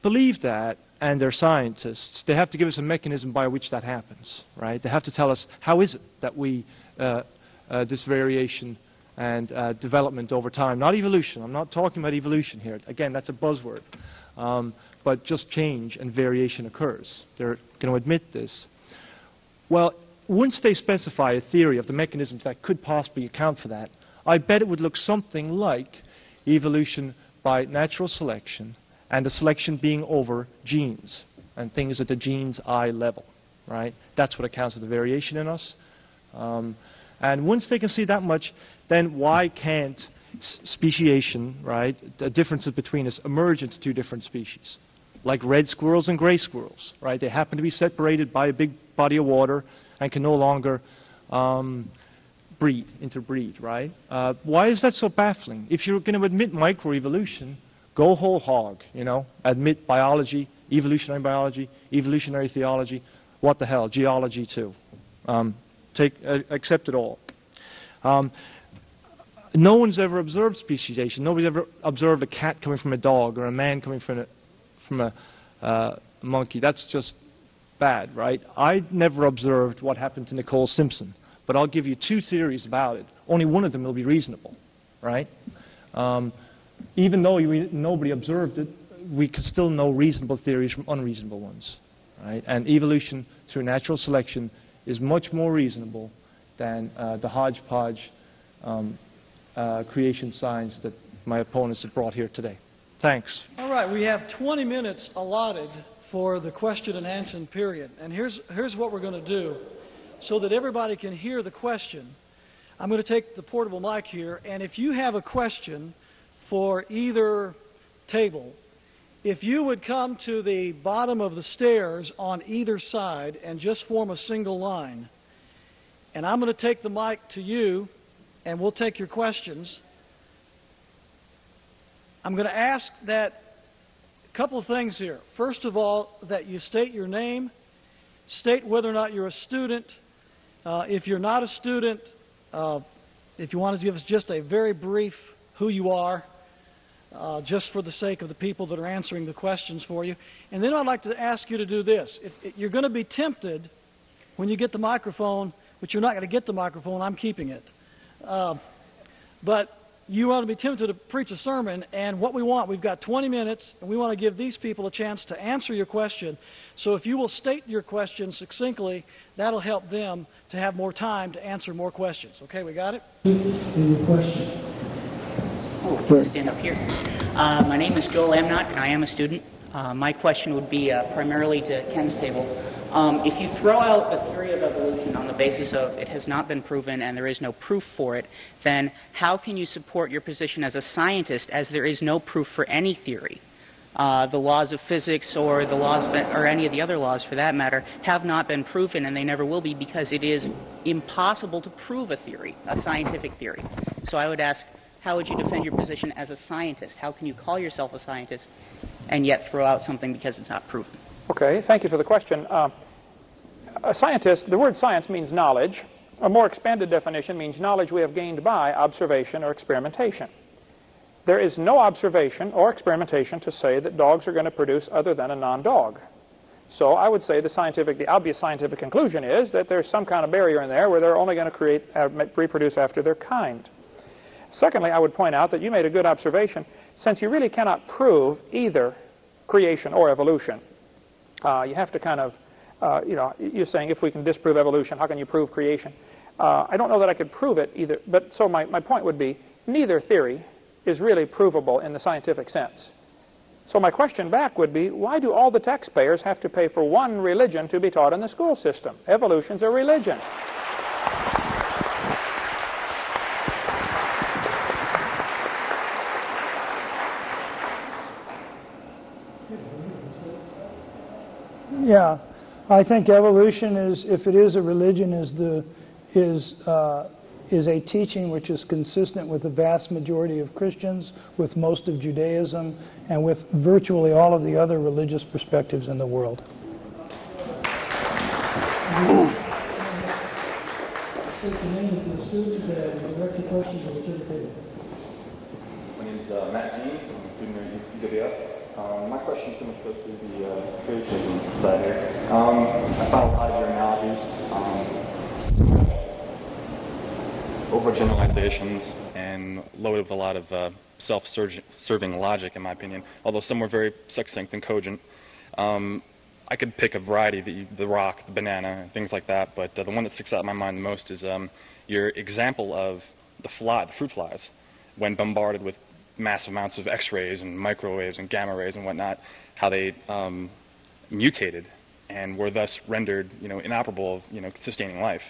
S4: believe that and they're scientists, they have to give us a mechanism by which that happens, right? They have to tell us how is it that we, uh, uh, this variation and uh, development over time, not evolution. I'm not talking about evolution here. Again, that's a buzzword. Um, but just change and variation occurs. They're going to admit this. Well, once they specify a theory of the mechanisms that could possibly account for that, I bet it would look something like evolution by natural selection and the selection being over genes and things at the gene's eye level, right? That's what accounts for the variation in us. Um, and once they can see that much, then why can't speciation, right, the differences between us emerge into two different species? Like red squirrels and gray squirrels, right? They happen to be separated by a big body of water and can no longer um, breed, interbreed, right? Uh, why is that so baffling? If you're going to admit microevolution, go whole hog, you know, admit biology, evolutionary biology, evolutionary theology, what the hell, geology too. Um, take, uh, accept it all. Um, no one's ever observed speciation. Nobody's ever observed a cat coming from a dog or a man coming from a, from a uh, monkey. That's just bad, right? I never observed what happened to Nicole Simpson, but I'll give you two theories about it. Only one of them will be reasonable, right? Um, even though we, nobody observed it, we can still know reasonable theories from unreasonable ones, right? And evolution through natural selection is much more reasonable than uh, the hodgepodge um, uh, creation science that my opponents have brought here today. Thanks.
S5: All right, we have 20 minutes allotted for the question and answer period. And here's, here's what we're going to do so that everybody can hear the question. I'm going to take the portable mic here, and if you have a question for either table, if you would come to the bottom of the stairs on either side and just form a single line, and I'm going to take the mic to you, and we'll take your questions. I'm going to ask that a couple of things here. First of all, that you state your name, state whether or not you're a student. Uh, if you're not a student, uh, if you want to give us just a very brief who you are, uh, just for the sake of the people that are answering the questions for you. And then I'd like to ask you to do this. If, if you're going to be tempted when you get the microphone, but you're not going to get the microphone, I'm keeping it. Uh, but you want to be tempted to preach a sermon, and what we want, we've got 20 minutes, and we want to give these people a chance to answer your question. So if you will state your question succinctly, that'll help them to have more time to answer more questions. Okay, we got it? Your question.
S7: I stand up here. Uh, my name is Joel Amnott, and I am a student. Uh, my question would be uh, primarily to Kent's table. Um, if you throw out a theory of evolution on the basis of it has not been proven and there is no proof for it, then how can you support your position as a scientist as there is no proof for any theory? Uh, the laws of physics or the laws of, or any of the other laws for that matter have not been proven and they never will be because it is impossible to prove a theory, a scientific theory. So I would ask, how would you defend your position as a scientist? How can you call yourself a scientist and yet throw out something because it's not proven?
S6: Okay, thank you for the question. Uh, a scientist, the word science means knowledge. A more expanded definition means knowledge we have gained by observation or experimentation. there is no observation or experimentation to say that dogs are going to produce other than a non-dog. So I would say the scientific, the obvious scientific conclusion is that there's some kind of barrier in there where they're only going to create, uh, reproduce after their kind. Secondly, I would point out that you made a good observation. Since you really cannot prove either creation or evolution, uh, you have to kind of, uh, you know, you're saying if we can disprove evolution, how can you prove creation? Uh, I don't know that I could prove it either, but so my, my point would be neither theory is really provable in the scientific sense. So my question back would be, why do all the taxpayers have to pay for one religion to be taught in the school system? Evolution's a religion.
S2: Yeah, I think evolution is, if it is a religion, is the is uh, is a teaching which is consistent with the vast majority of Christians, with most of Judaism, and with virtually all of the other religious perspectives in the world.
S8: My name is uh, Matt James. I'm a student at UWF. Um, my question is going to go to the uh, creationism side here. Um, I found a lot of your analogies. Um, overgeneralizations and loaded with a lot of uh, self-serving logic, in my opinion, although some were very succinct and cogent. Um, I could pick a variety, the, the rock, the banana, things like that, but uh, the one that sticks out in my mind the most is um, your example of the fly, the fruit flies, when bombarded with massive amounts of X-rays and microwaves and gamma rays and whatnot, how they um, mutated and were thus rendered, you know, inoperable you know, sustaining life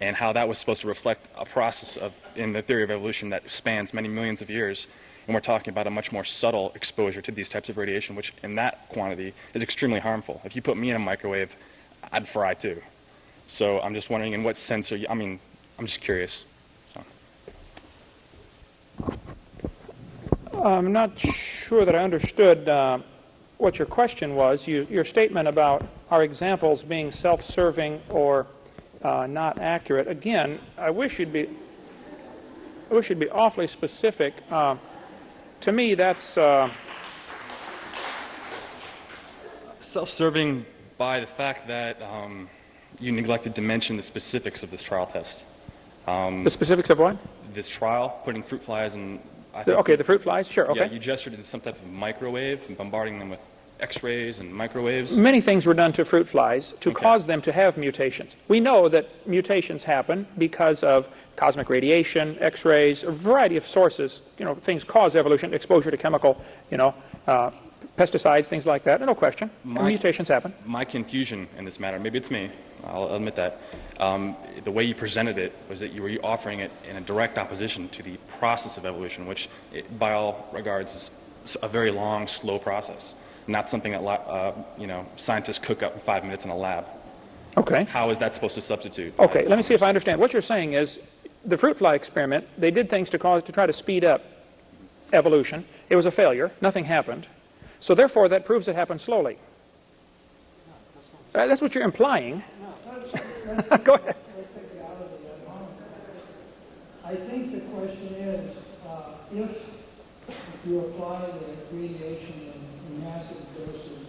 S8: and how that was supposed to reflect a process of, in the theory of evolution that spans many millions of years. And we're talking about a much more subtle exposure to these types of radiation, which in that quantity is extremely harmful. If you put me in a microwave, I'd fry too. So I'm just wondering, in what sense are you? I mean, I'm just curious. So.
S6: I'm not sure that I understood uh, what your question was. You, your statement about our examples being self-serving or uh, not accurate. Again, I wish you'd be, I wish you'd be awfully specific. Uh, to me, that's uh,
S8: self-serving by the fact that um, you neglected to mention the specifics of this trial test.
S6: Um, the specifics of what?
S8: This trial, putting fruit flies and.
S6: Okay, the fruit flies, sure. Okay.
S8: Yeah, you gestured to some type of microwave and bombarding them with X-rays and microwaves?
S6: Many things were done to fruit flies to okay. cause them to have mutations. We know that mutations happen because of cosmic radiation, X-rays, a variety of sources. You know, things cause evolution, exposure to chemical, you know, uh, pesticides, things like that. No question. My, mutations happen.
S8: My confusion in this matter, maybe it's me, I'll admit that. Um, the way you presented it was that you were offering it in a direct opposition to the process of evolution, which, it, by all regards, is a very long, slow process not something that uh, you know scientists cook up in five minutes in a lab.
S6: Okay.
S8: How is that supposed to substitute?
S6: Okay, let me see if I understand. What you're saying is the fruit fly experiment, they did things to cause to try to speed up evolution. It was a failure. Nothing happened. So therefore, that proves it happened slowly. Uh, that's what you're implying. Go ahead.
S2: I think the question is uh, if you apply the radiation in massive doses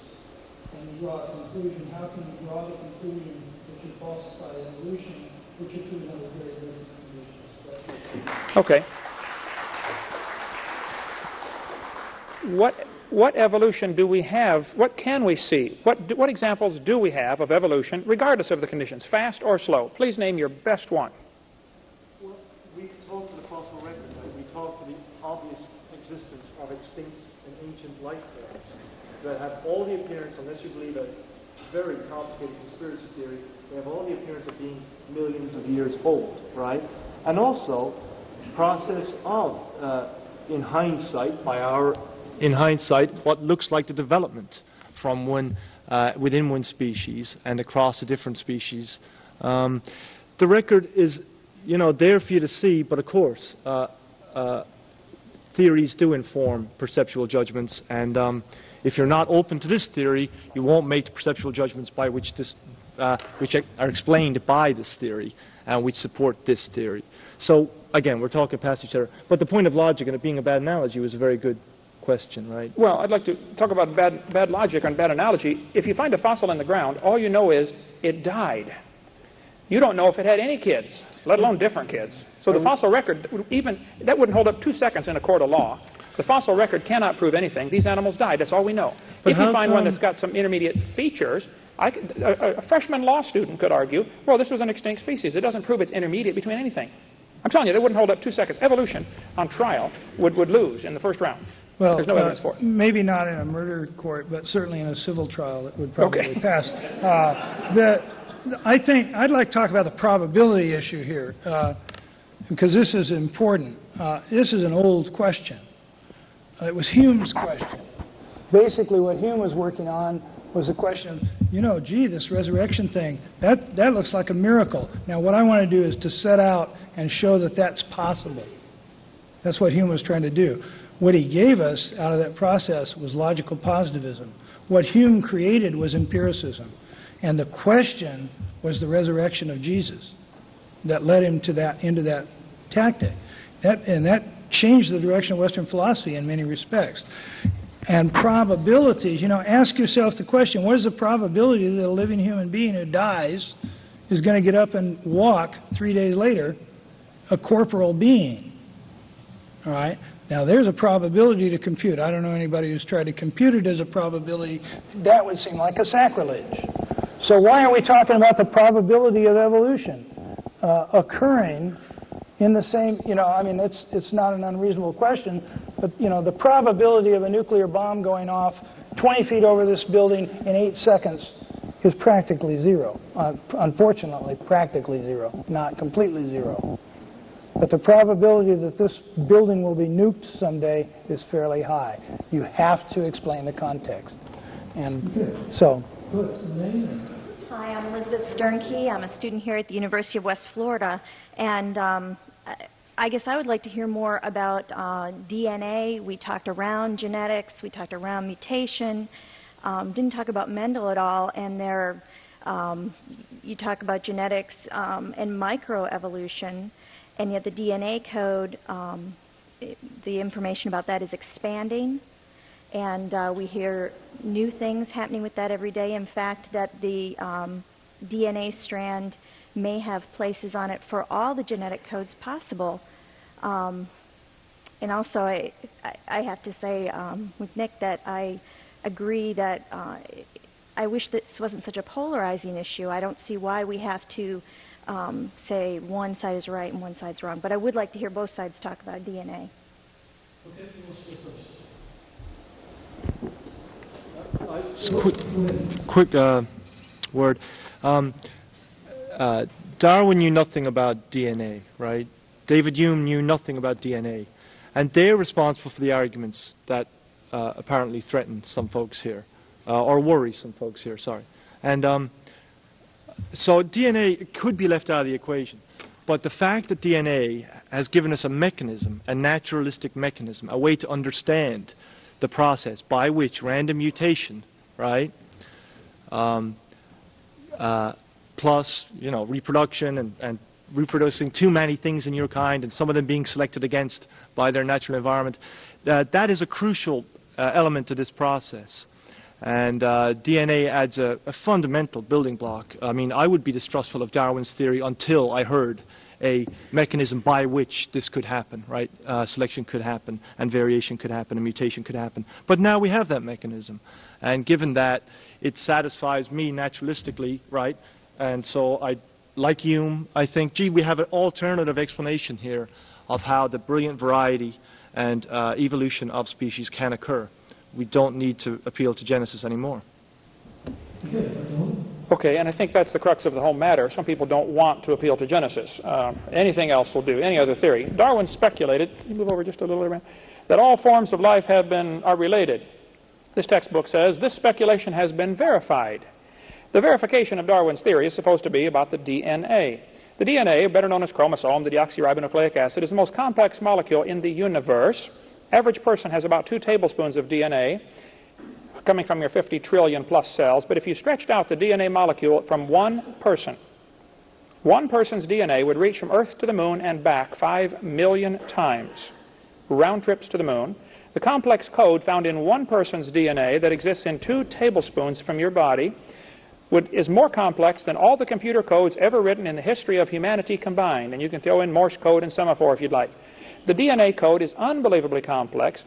S2: and you draw a conclusion, how can you draw the conclusion that you falsify evolution, which you prove under very different conditions?
S6: Okay. What what evolution do we have? What can we see? What, do, what examples do we have of evolution, regardless of the conditions, fast or slow? Please name your best one.
S4: Well, we talk to the fossil record, right? we talk to the obvious existence of extinct and ancient life forms that have all the appearance, unless you believe a very complicated conspiracy theory, they have all the appearance of being millions of years old, right? And also, process of, uh, in hindsight, by our, in hindsight, what looks like the development from one, uh, within one species and across a different species. Um, the record is, you know, there for you to see, but of course, uh, uh theories do inform perceptual judgments, and um, if you're not open to this theory, you won't make the perceptual judgments by which this, uh, which are explained by this theory and which support this theory. So again, we're talking past each other. But the point of logic and it being a bad analogy was a very good question, right?
S6: Well, I'd like to talk about bad, bad logic and bad analogy. If you find a fossil in the ground, all you know is it died. You don't know if it had any kids, let alone different kids. So the fossil record, even that wouldn't hold up two seconds in a court of law. The fossil record cannot prove anything. These animals died. That's all we know.
S4: But
S6: if you find one that's got some intermediate features, I a, a freshman law student could argue, well, this was an extinct species. It doesn't prove it's intermediate between anything. I'm telling you, they wouldn't hold up two seconds. Evolution on trial would, would lose in the first round.
S2: Well,
S6: There's no
S2: uh,
S6: evidence for it.
S2: Maybe not in a murder court, but certainly in a civil trial, it would probably
S6: Okay.
S2: pass. Uh, the, I think I'd like to talk about the probability issue here, uh, because this is important. Uh, this is an old question. Uh, it was Hume's question. Basically, what Hume was working on was the question of, you know, gee, this resurrection thing, that, that looks like a miracle. Now, what I want to do is to set out and show that that's possible. That's what Hume was trying to do. What he gave us out of that process was logical positivism. What Hume created was empiricism. And the question was the resurrection of Jesus that led him to that, into that tactic. That, and that changed the direction of Western philosophy in many respects. And probabilities, you know, ask yourself the question what is the probability that a living human being who dies is going to get up and walk three days later, a corporal being? All right? Now, there's a probability to compute. I don't know anybody who's tried to compute it as a probability. That would seem like a sacrilege. So, why are we talking about the probability of evolution uh, occurring in the same, you know, I mean, it's, it's not an unreasonable question, but, you know, the probability of a nuclear bomb going off 20 feet over this building in eight seconds is practically zero. Uh, unfortunately, practically zero, not completely zero. But the probability that this building will be nuked someday is fairly high. You have to explain the context. And so,
S9: Hi, I'm Elizabeth Sternke. I'm a student here at the University of West Florida, and um, I- I guess I would like to hear more about uh, DNA. We talked around genetics, we talked around mutation, um, didn't talk about Mendel at all, and there, um, you talk about genetics um, and microevolution, and yet the DNA code, um, the information about that is expanding and uh, we hear new things happening with that every day. In fact, that the um, DNA strand may have places on it for all the genetic codes possible. Um, and also, I, I- I have to say um, with Nick that I agree that uh, I wish this wasn't such a polarizing issue. I don't see why we have to um, say one side is right and one side's wrong. But I would like to hear both sides talk about DNA.
S4: Just quick, quick uh, word. Um, uh, Darwin knew nothing about DNA, right? David Hume knew nothing about DNA. And they're responsible for the arguments that uh, apparently threaten some folks here, uh, or worry some folks here, sorry. And um, so DNA could be left out of the equation. But the fact that DNA has given us a mechanism, a naturalistic mechanism, a way to understand the process by which random mutation, right, um, uh, plus you know reproduction and, and reproducing too many things in your kind, and some of them being selected against by their natural environment, uh, that is a crucial uh, element to this process. And uh, DNA adds a, a fundamental building block. I mean, I would be distrustful of Darwin's theory until I heard a mechanism by which this could happen, right? Uh, selection could happen, and variation could happen, and mutation could happen. But now we have that mechanism. And given that, it satisfies me naturalistically, right? And so I, like Hume, I think, gee, we have an alternative explanation here of how the brilliant variety and uh, evolution of species can occur. We don't need to appeal to Genesis anymore.
S6: Okay, and I think that's the crux of the whole matter. Some people don't want to appeal to Genesis. Uh, anything else will do, any other theory. Darwin speculated, you move over just a little bit, that all forms of life have been, are related. This textbook says this speculation has been verified. The verification of Darwin's theory is supposed to be about the DNA. The DNA, better known as chromosome, the deoxyribonucleic acid, is the most complex molecule in the universe. Average person has about two tablespoons of DNA coming from your 50 trillion plus cells. But if you stretched out the DNA molecule from one person, One person's DNA would reach from Earth to the moon and back 5 million times. Round trips to the moon. The complex code found in one person's DNA that exists in two tablespoons from your body would, is more complex than all the computer codes ever written in the history of humanity combined. And you can throw in Morse code and semaphore if you'd like. The DNA code is unbelievably complex.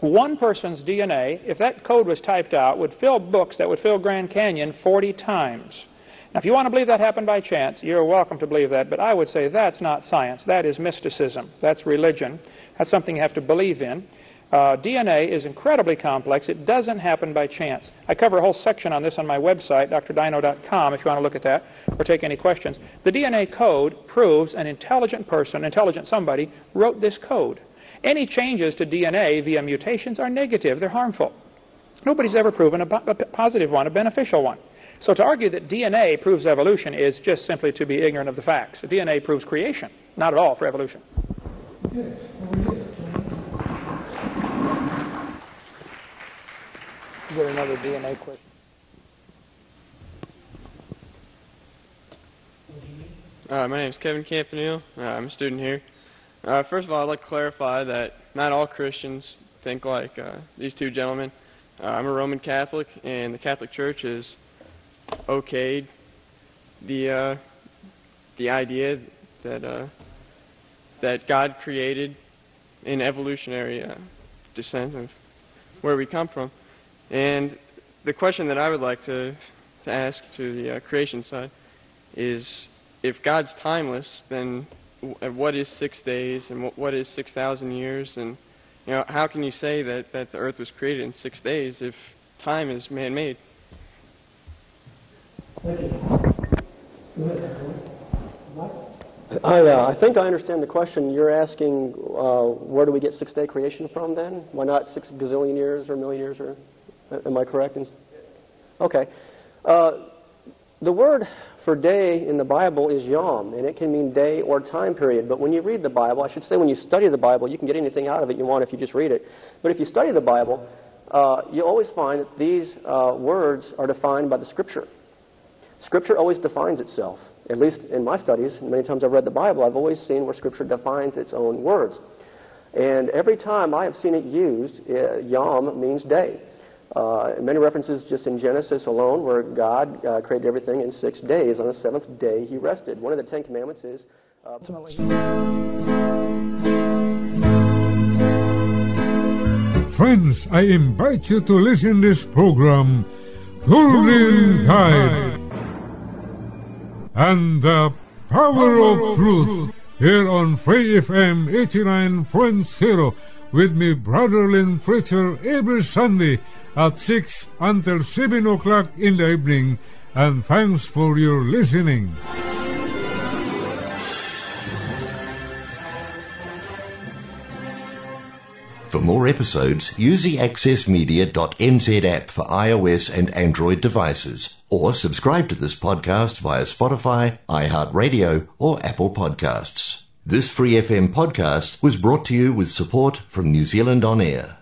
S6: One person's DNA, if that code was typed out, would fill books that would fill Grand Canyon 40 times. Now, if you want to believe that happened by chance, you're welcome to believe that, but I would say that's not science. That is mysticism. That's religion. That's something you have to believe in. Uh, DNA is incredibly complex. It doesn't happen by chance. I cover a whole section on this on my website, drdino.com, if you want to look at that or take any questions. The DNA code proves an intelligent person, intelligent somebody, wrote this code. Any changes to DNA via mutations are negative. They're harmful. Nobody's ever proven a, a positive one, a beneficial one. So to argue that DNA proves evolution is just simply to be ignorant of the facts. DNA proves creation, not at all for evolution.
S2: Is there another DNA question?
S10: Uh, my name is Kevin Campanile. Uh, I'm a student here. Uh, first of all, I'd like to clarify that not all Christians think like uh, these two gentlemen. Uh, I'm a Roman Catholic, and the Catholic Church has okayed the uh, the idea that that God created an evolutionary descent of where we come from. And the question that I would like to, to ask to the uh, creation side is if God's timeless, then w- what is six days and what, what is 6,000 years? And you know, how can you say that, that the earth was created in six days if time is man made?
S3: Thank you. I, uh, I think I understand the question. You're asking uh, where do we get six day creation from then? Why not six gazillion years or million years or Am I correct? Okay. Uh, the word for day in the Bible is yom, and it can mean day or time period. But when you read the Bible, I should say when you study the Bible, you can get anything out of it you want if you just read it. But if you study the Bible, uh, you always find that these uh, words are defined by the Scripture. Scripture always defines itself. At least in my studies, many times I've read the Bible, I've always seen where Scripture defines its own words. And every time I have seen it used, uh, yom means day. Uh, many references just in Genesis alone where God uh, created everything in six days. On the seventh day, he rested. One of the Ten Commandments is uh,
S1: Friends, I invite you to listen this program, Golden Guide, and the Power of Truth, here on Free FM 89.0 with me, Brother Lynn Preacher, every Sunday at 6 until 7 o'clock in the evening, and thanks for your listening.
S11: For more episodes, use the accessmedia.nz app for iOS and Android devices, or subscribe to this podcast via Spotify, iHeartRadio, or Apple Podcasts. This Free FM podcast was brought to you with support from New Zealand On Air.